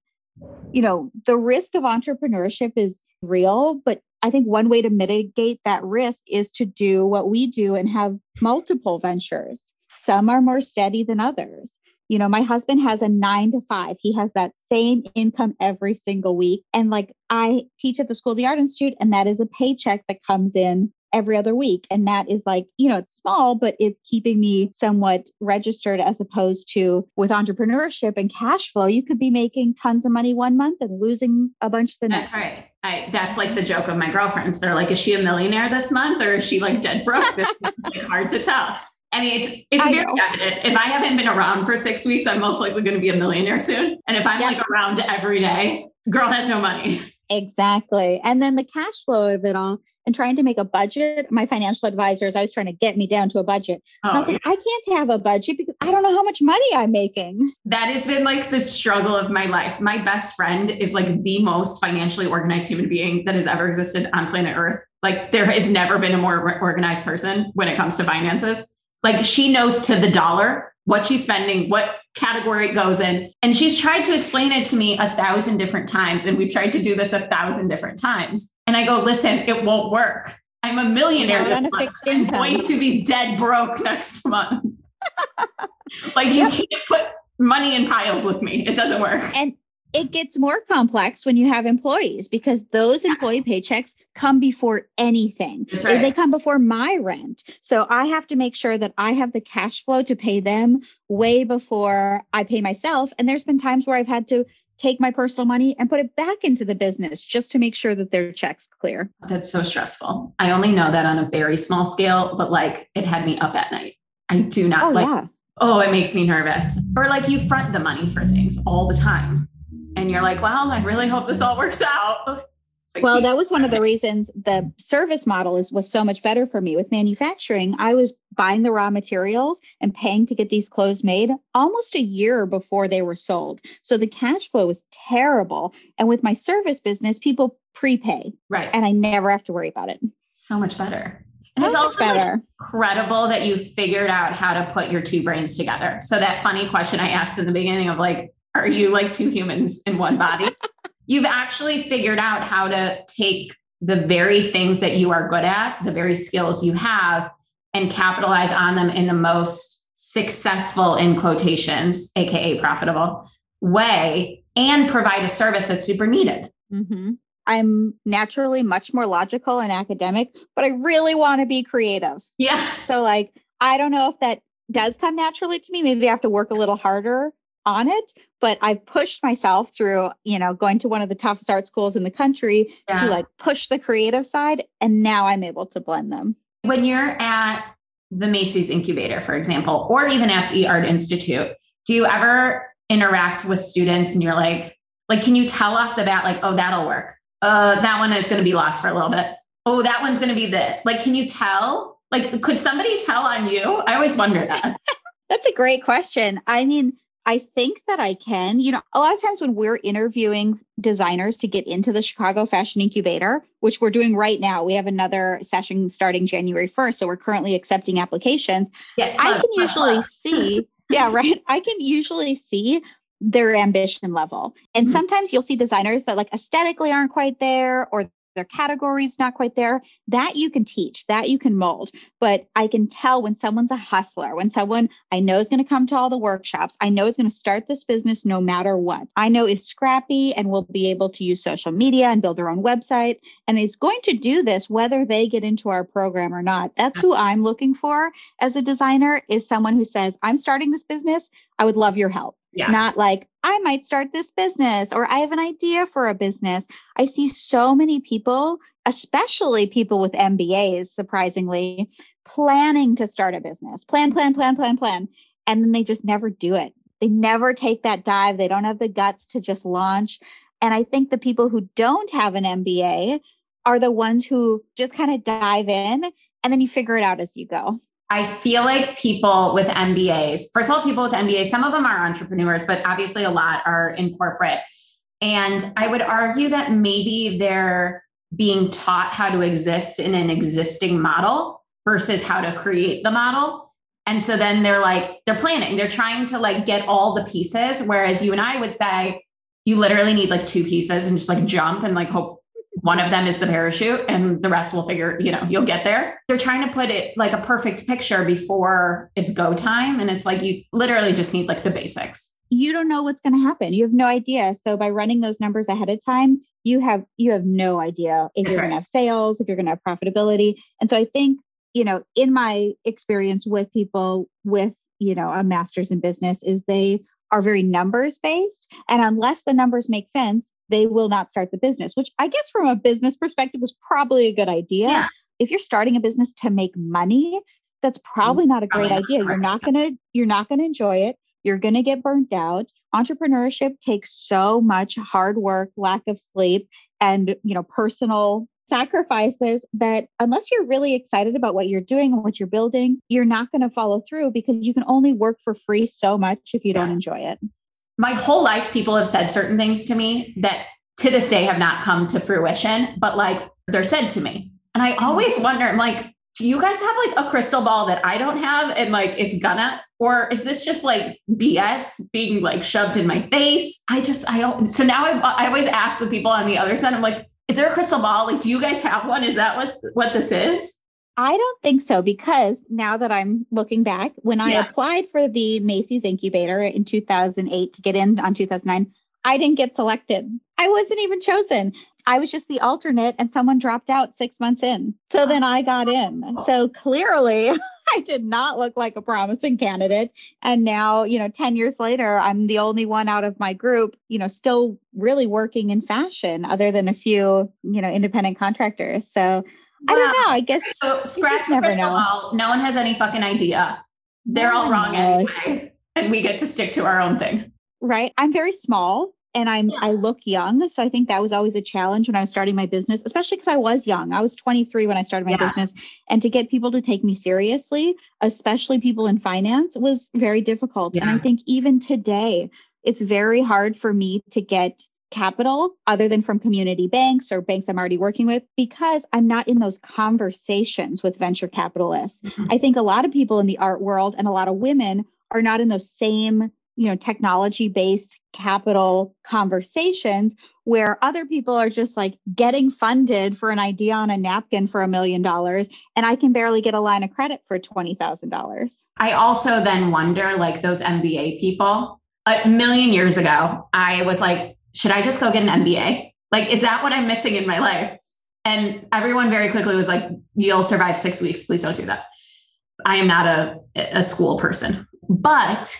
you know, the risk of entrepreneurship is real, but I think one way to mitigate that risk is to do what we do and have multiple ventures. Some are more steady than others. You know, my husband has a nine to five. He has that same income every single week. And like I teach at the School of the Art Institute, and that is a paycheck that comes in every other week. And that is like, you know, it's small, but it's keeping me somewhat registered as opposed to with entrepreneurship and cash flow, you could be making tons of money one month and losing a bunch the next. That's right. I, that's like the joke of my girlfriends. They're like, is she a millionaire this month or is she like dead broke? It's like hard to tell. I mean, it's it's I very know. evident. If I haven't been around for six weeks, I'm most likely going to be a millionaire soon. And if I'm yep. like around every day, girl has no money. Exactly. And then the cash flow of it all and trying to make a budget. My financial advisors, I was trying to get me down to a budget. Oh, I was like, yeah. I can't have a budget because I don't know how much money I'm making. That has been like the struggle of my life. My best friend is like the most financially organized human being that has ever existed on planet Earth. Like there has never been a more organized person when it comes to finances. Like she knows to the dollar what she's spending, what category it goes in. And she's tried to explain it to me a thousand different times. And we've tried to do this a thousand different times. And I go, listen, it won't work. I'm a millionaire this month. I'm going to be dead broke next month. like you yep. can't put money in piles with me. It doesn't work. And it gets more complex when you have employees because those employee paychecks come before anything. Right. They come before my rent. So I have to make sure that I have the cash flow to pay them way before I pay myself. And there's been times where I've had to take my personal money and put it back into the business just to make sure that their checks clear. That's so stressful. I only know that on a very small scale, but like it had me up at night. I do not oh, like yeah. oh, it makes me nervous. Or like you front the money for things all the time and you're like, well, I really hope this all works out. well, that was one of the reasons the service model is was so much better for me with manufacturing. I was buying the raw materials and paying to get these clothes made almost a year before they were sold. So the cash flow was terrible. And with my service business, people prepay. Right. And I never have to worry about it. So much better. And so it's also better. incredible that you figured out how to put your two brains together. So that funny question I asked in the beginning of like, are you like two humans in one body? You've actually figured out how to take the very things that you are good at, the very skills you have, and capitalize on them in the most successful, in quotations, AKA profitable way, and provide a service that's super needed. Mm-hmm. I'm naturally much more logical and academic, but I really want to be creative. Yeah. So, like, I don't know if that does come naturally to me. Maybe I have to work a little harder on it, but I've pushed myself through, you know, going to one of the toughest art schools in the country yeah. to like push the creative side. And now I'm able to blend them. When you're at the Macy's incubator, for example, or even at the Art Institute, do you ever interact with students and you're like, like, can you tell off the bat, like, oh, that'll work? Uh, that one is going to be lost for a little bit. Oh, that one's going to be this. Like, can you tell? Like, could somebody tell on you? I always wonder that. That's a great question. I mean, I think that I can. You know, a lot of times when we're interviewing designers to get into the Chicago Fashion Incubator, which we're doing right now, we have another session starting January 1st. So we're currently accepting applications. Yes. I can usually see, yeah, right. I can usually see their ambition level. And mm-hmm. sometimes you'll see designers that like aesthetically aren't quite there or their categories not quite there that you can teach that you can mold. But i can tell when someone's a hustler when someone i know is going to come to all the workshops i know is going to start this business no matter what. I know is scrappy and will be able to use social media and build their own website and is going to do this whether they get into our program or not. That's who i'm looking for as a designer is someone who says i'm starting this business. I would love your help. Yeah. Not like, I might start this business or I have an idea for a business. I see so many people, especially people with MBAs, surprisingly, planning to start a business. Plan, plan, plan, plan, plan. And then they just never do it. They never take that dive. They don't have the guts to just launch. And I think the people who don't have an MBA are the ones who just kind of dive in and then you figure it out as you go. I feel like people with MBAs, first of all, people with MBAs, some of them are entrepreneurs, but obviously a lot are in corporate. And I would argue that maybe they're being taught how to exist in an existing model versus how to create the model. And so then they're like, they're planning, they're trying to like get all the pieces. Whereas you and I would say, you literally need like two pieces and just like jump and like hope one of them is the parachute and the rest will figure, you know, you'll get there. They're trying to put it like a perfect picture before it's go time. And it's like you literally just need like the basics. You don't know what's going to happen. You have no idea. So by running those numbers ahead of time, you have you have no idea if That's you're right. going to have sales, if you're going to have profitability. And so I think, you know, in my experience with people with, you know, a master's in business is they are very numbers based. And unless the numbers make sense, they will not start the business, which I guess from a business perspective was probably a good idea. Yeah. If you're starting a business to make money, that's probably not a great idea. You're not going to you're not going to enjoy it. You're going to get burnt out. Entrepreneurship takes so much hard work, lack of sleep, and you know, personal sacrifices that unless you're really excited about what you're doing and what you're building, you're not going to follow through because you can only work for free so much if you don't enjoy it. My whole life, people have said certain things to me that to this day have not come to fruition, but like they're said to me. And I always wonder, I'm like, do you guys have like a crystal ball that I don't have and like it's gonna? Or is this just like BS being like shoved in my face? I just, I, so now I, I always ask the people on the other side, I'm like, is there a crystal ball? Like, do you guys have one? Is that what what this is? I don't think so because now that I'm looking back, when I yeah. applied for the Macy's incubator in 2008 to get in on 2009, I didn't get selected. I wasn't even chosen. I was just the alternate and someone dropped out six months in. So then I got in. So clearly I did not look like a promising candidate. And now, you know, 10 years later, I'm the only one out of my group, you know, still really working in fashion other than a few, you know, independent contractors. So wow. I don't know. I guess so scratch the crystal ball. No one has any fucking idea. They're all wrong anyway. And we get to stick to our own thing. Right. I'm very small and I'm I look young, so I think that was always a challenge when I was starting my business, especially because I was young. I was 23 when I started my yeah. business, and to get people to take me seriously, especially people in finance, was very difficult. Yeah. And I think even today, it's very hard for me to get capital other than from community banks or banks I'm already working with because I'm not in those conversations with venture capitalists. Mm-hmm. I think a lot of people in the art world and a lot of women are not in those same you know technology based capital conversations where other people are just like getting funded for an idea on a napkin for a million dollars and i can barely get a line of credit for $20000 i also then wonder like those mba people a million years ago i was like should i just go get an mba like is that what i'm missing in my life? And everyone very quickly was like you'll survive six weeks. Please don't do that. I am not a, a school person. But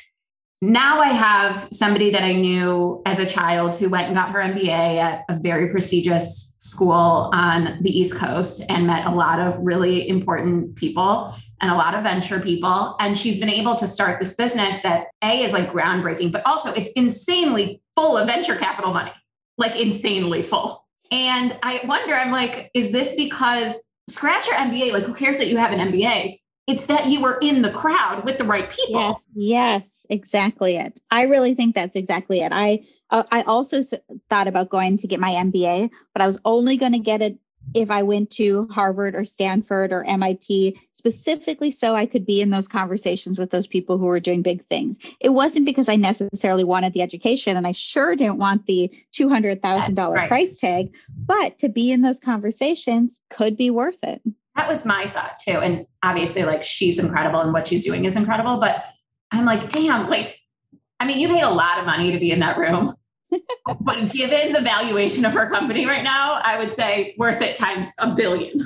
now I have somebody that I knew as a child who went and got her MBA at a very prestigious school on the East Coast and met a lot of really important people and a lot of venture people. And she's been able to start this business that A is like groundbreaking, but also it's insanely full of venture capital money, like insanely full. And I wonder, I'm like, is this because scratch your MBA? Like, who cares that you have an MBA? It's that you were in the crowd with the right people. Yes, yes exactly it. I really think that's exactly it. I uh, I also thought about going to get my MBA, but I was only going to get it if I went to Harvard or Stanford or MIT, specifically so I could be in those conversations with those people who were doing big things. It wasn't because I necessarily wanted the education, and I sure didn't want the $200,000 right. price tag, but to be in those conversations could be worth it. That was my thought too. And obviously, like she's incredible and what she's doing is incredible, but I'm like, damn, like, I mean, you paid a lot of money to be in that room. but given the valuation of her company right now, I would say worth it times a billion.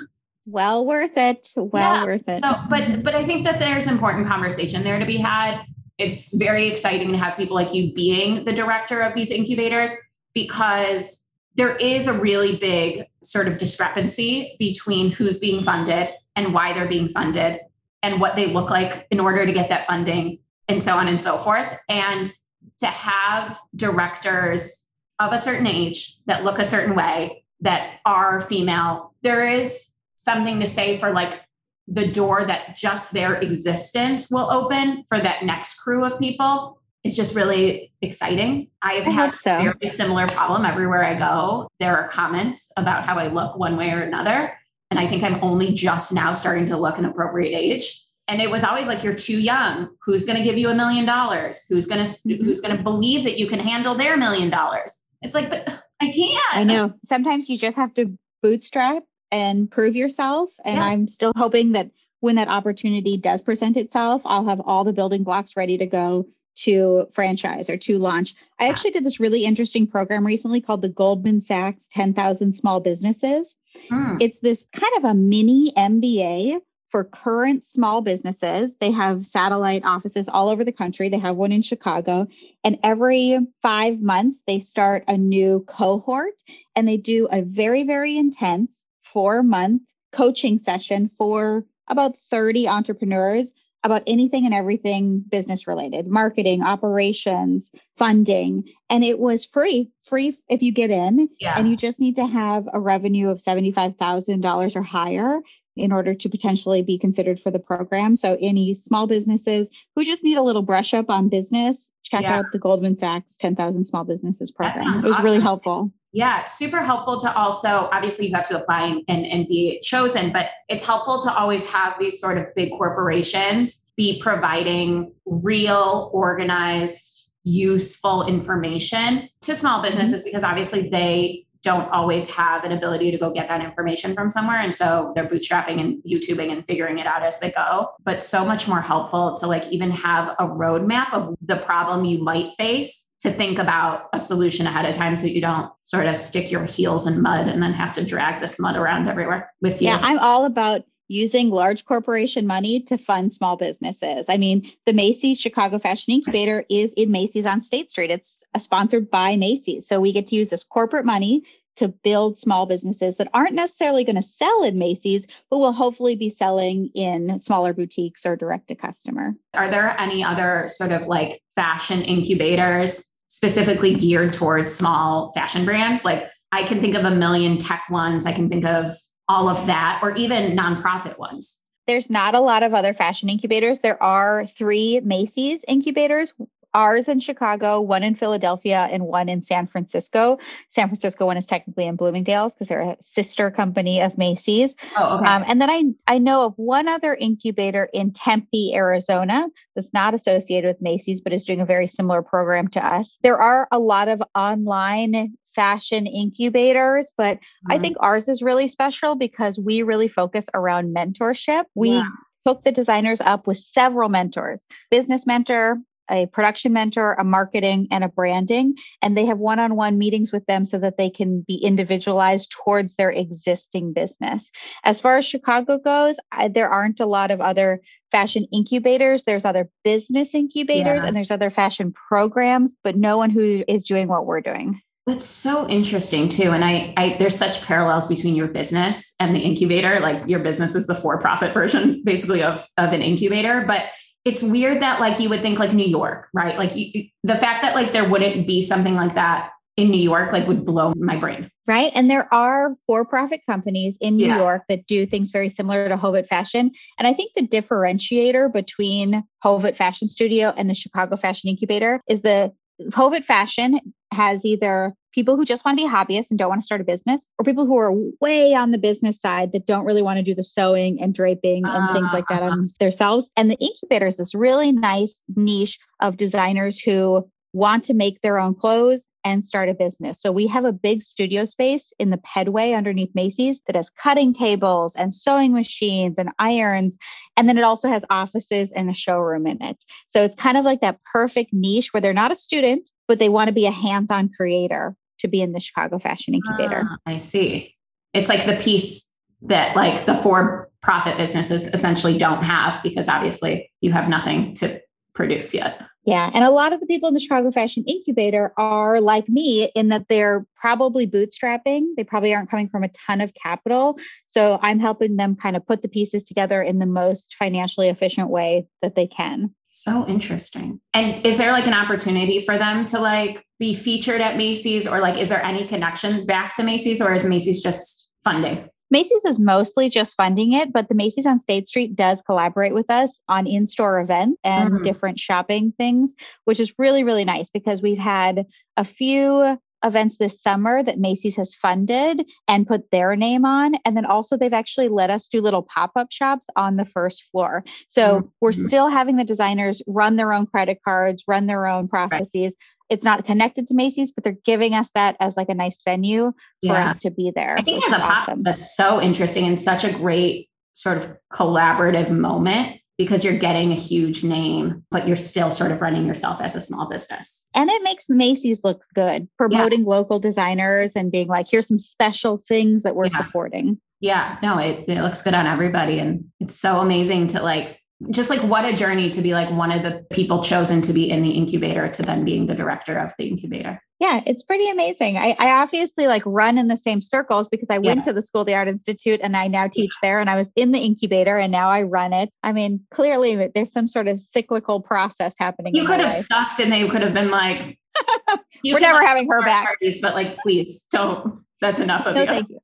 Well worth it. Well yeah. worth it. So, but but I think that there's important conversation there to be had. It's very exciting to have people like you being the director of these incubators because there is a really big sort of discrepancy between who's being funded and why they're being funded and what they look like in order to get that funding and so on and so forth. And to have directors of a certain age that look a certain way that are female, there is something to say for like the door that just their existence will open for that next crew of people is just really exciting. I've I had so. a very similar problem everywhere I go. There are comments about how I look one way or another. And I think I'm only just now starting to look an appropriate age and it was always like you're too young who's going to give you a million dollars who's going to mm-hmm. who's going to believe that you can handle their million dollars it's like but i can't i know sometimes you just have to bootstrap and prove yourself and yeah. i'm still hoping that when that opportunity does present itself i'll have all the building blocks ready to go to franchise or to launch. I actually did this really interesting program recently called the Goldman Sachs 10,000 Small Businesses. Hmm. It's this kind of a mini MBA for current small businesses. They have satellite offices all over the country. They have one in Chicago. And every five months, they start a new cohort and they do a very, very intense four month coaching session for about 30 entrepreneurs about anything and everything business related marketing operations funding and it was free free if you get in yeah. and you just need to have a revenue of $75000 or higher in order to potentially be considered for the program so any small businesses who just need a little brush up on business check yeah. out the goldman sachs 10000 small businesses program it was awesome. really helpful yeah, super helpful to also, obviously, you have to apply and, and be chosen, but it's helpful to always have these sort of big corporations be providing real, organized, useful information to small mm-hmm. businesses because obviously they don't always have an ability to go get that information from somewhere. And so they're bootstrapping and YouTubing and figuring it out as they go. But so much more helpful to like even have a roadmap of the problem you might face to think about a solution ahead of time so you don't sort of stick your heels in mud and then have to drag this mud around everywhere with you. Yeah, I'm all about using large corporation money to fund small businesses. I mean, the Macy's Chicago Fashion Incubator is in Macy's on State Street. It's sponsored by Macy's. So we get to use this corporate money to build small businesses that aren't necessarily going to sell in Macy's, but will hopefully be selling in smaller boutiques or direct to customer. Are there any other sort of like fashion incubators specifically geared towards small fashion brands? Like I can think of a million tech ones. I can think of all of that, or even nonprofit ones? There's not a lot of other fashion incubators. There are three Macy's incubators ours in Chicago, one in Philadelphia, and one in San Francisco. San Francisco one is technically in Bloomingdale's because they're a sister company of Macy's. Oh, okay. Um, and then I I know of one other incubator in Tempe, Arizona, that's not associated with Macy's, but is doing a very similar program to us. There are a lot of online fashion incubators, but mm-hmm. I think ours is really special because we really focus around mentorship. We yeah. hook the designers up with several mentors business mentor, a production mentor, a marketing, and a branding. And they have one on one meetings with them so that they can be individualized towards their existing business. As far as Chicago goes, I, there aren't a lot of other fashion incubators. There's other business incubators yeah. and there's other fashion programs, but no one who is doing what we're doing. That's so interesting too. And I, I, there's such parallels between your business and the incubator. Like your business is the for-profit version basically of, of an incubator. But it's weird that like you would think like New York, right? Like you, the fact that like there wouldn't be something like that in New York, like would blow my brain. Right. And there are for profit companies in New yeah. York that do things very similar to Hovet Fashion. And I think the differentiator between Hovet Fashion Studio and the Chicago Fashion Incubator is the Hovet Fashion has either people who just want to be hobbyists and don't want to start a business, or people who are way on the business side that don't really want to do the sewing and draping and uh, things like that on uh-huh. themselves. And the incubator is this really nice niche of designers who want to make their own clothes and start a business. So we have a big studio space in the pedway underneath Macy's that has cutting tables and sewing machines and irons. And then it also has offices and a showroom in it. So it's kind of like that perfect niche where they're not a student, but they want to be a hands on creator to be in the Chicago Fashion Incubator. Ah, I see. It's like the piece that like the for profit businesses essentially don't have because obviously you have nothing to produce yet. Yeah. And a lot of the people in the Chicago Fashion Incubator are like me in that they're probably bootstrapping. They probably aren't coming from a ton of capital. So I'm helping them kind of put the pieces together in the most financially efficient way that they can. So interesting. And is there like an opportunity for them to like be featured at Macy's or like is there any connection back to Macy's or is Macy's just funding? Macy's is mostly just funding it, but the Macy's on State Street does collaborate with us on in store events and mm-hmm. different shopping things, which is really, really nice because we've had a few events this summer that Macy's has funded and put their name on. And then also, they've actually let us do little pop up shops on the first floor. So mm-hmm. we're still having the designers run their own credit cards, run their own processes. Right it's not connected to Macy's, but they're giving us that as like a nice venue for yeah. us to be there. I think as a pop awesome. that's so interesting and such a great sort of collaborative moment because you're getting a huge name, but you're still sort of running yourself as a small business. And it makes Macy's look good, promoting yeah. local designers and being like, here's some special things that we're yeah. supporting. Yeah, no, it, it looks good on everybody. And it's so amazing to like just like what a journey to be like one of the people chosen to be in the incubator to then being the director of the incubator. Yeah, it's pretty amazing. I, I obviously like run in the same circles because I went yeah. to the School of the Art Institute and I now teach there and I was in the incubator and now I run it. I mean, clearly there's some sort of cyclical process happening. You could have life. sucked and they could have been like, We're never having her back. Parties, but like, please don't. That's enough of no, you. Thank you.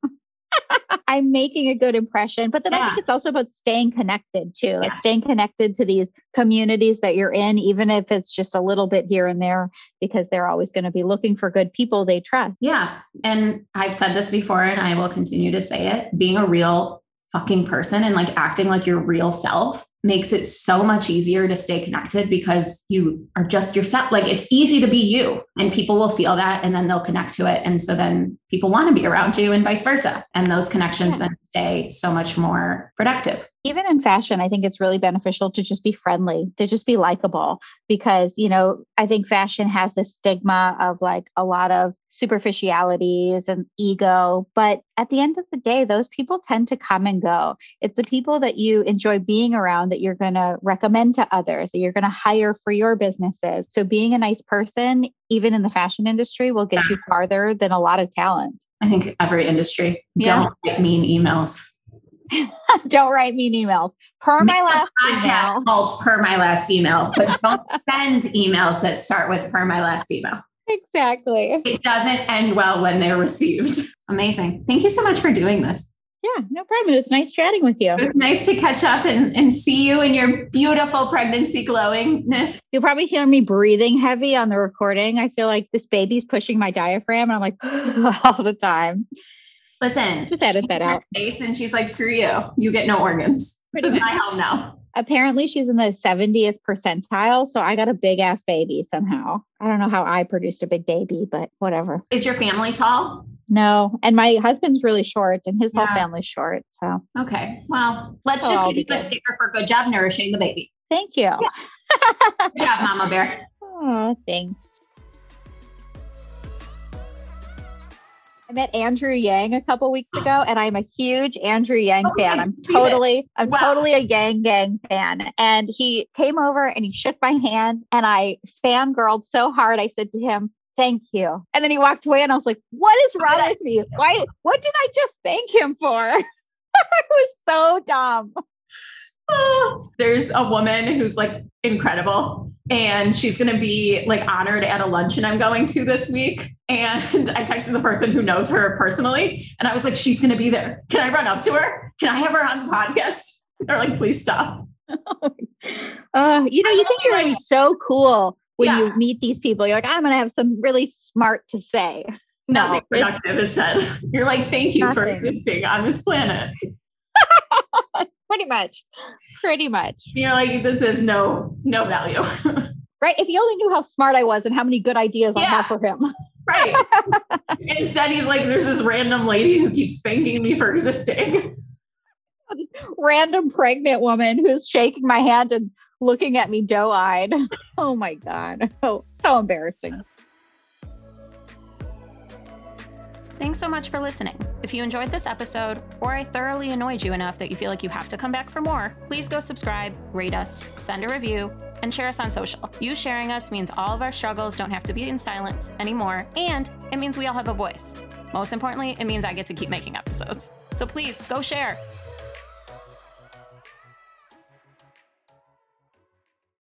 I'm making a good impression. But then yeah. I think it's also about staying connected too, like yeah. staying connected to these communities that you're in, even if it's just a little bit here and there, because they're always going to be looking for good people they trust. Yeah. And I've said this before and I will continue to say it being a real fucking person and like acting like your real self makes it so much easier to stay connected because you are just yourself. Like it's easy to be you and people will feel that and then they'll connect to it. And so then people want to be around you and vice versa. And those connections yeah. then stay so much more productive even in fashion, I think it's really beneficial to just be friendly, to just be likable, because, you know, I think fashion has this stigma of like a lot of superficialities and ego. But at the end of the day, those people tend to come and go. It's the people that you enjoy being around that you're going to recommend to others, that you're going to hire for your businesses. So being a nice person, even in the fashion industry, will get you farther than a lot of talent. I think every industry. Yeah. Don't write mean emails. don't write mean emails. Per Make my last email. Called per my last email, but don't send emails that start with per my last email. Exactly. It doesn't end well when they're received. Amazing. Thank you so much for doing this. Yeah, no problem. It was nice chatting with you. It was nice to catch up and, and see you in your beautiful pregnancy glowingness. You'll probably hear me breathing heavy on the recording. I feel like this baby's pushing my diaphragm and I'm like all the time. Listen, just edit that out. Space and she's like, screw you. You get no organs. Pretty this much. is my home now. Apparently, she's in the 70th percentile. So I got a big ass baby somehow. I don't know how I produced a big baby, but whatever. Is your family tall? No. And my husband's really short and his yeah. whole family's short. So, okay. Well, let's just give you a sticker for good job nourishing the baby. Thank you. Yeah. good job, Mama Bear. Oh, thanks. I met Andrew Yang a couple weeks ago, and I'm a huge Andrew Yang oh, fan. I'm totally, I'm wow. totally a Yang Gang fan. And he came over and he shook my hand, and I fangirled so hard. I said to him, "Thank you." And then he walked away, and I was like, "What is wrong with me? Why? What did I just thank him for?" it was so dumb. there's a woman who's like incredible and she's going to be like honored at a luncheon I'm going to this week. And I texted the person who knows her personally and I was like, she's going to be there. Can I run up to her? Can I have her on the podcast? They're like, please stop. uh, you know, you think you're going to be so cool when yeah. you meet these people. You're like, I'm going to have some really smart to say. Nothing no, productive is said. You're like, thank you nothing. for existing on this planet. pretty much. Pretty much. You're like this is no no value. Right? If he only knew how smart i was and how many good ideas yeah. i have for him. Right. Instead he's like there's this random lady who keeps thanking me for existing. This random pregnant woman who's shaking my hand and looking at me doe-eyed. Oh my god. Oh so embarrassing Thanks so much for listening. If you enjoyed this episode, or I thoroughly annoyed you enough that you feel like you have to come back for more, please go subscribe, rate us, send a review, and share us on social. You sharing us means all of our struggles don't have to be in silence anymore, and it means we all have a voice. Most importantly, it means I get to keep making episodes. So please go share.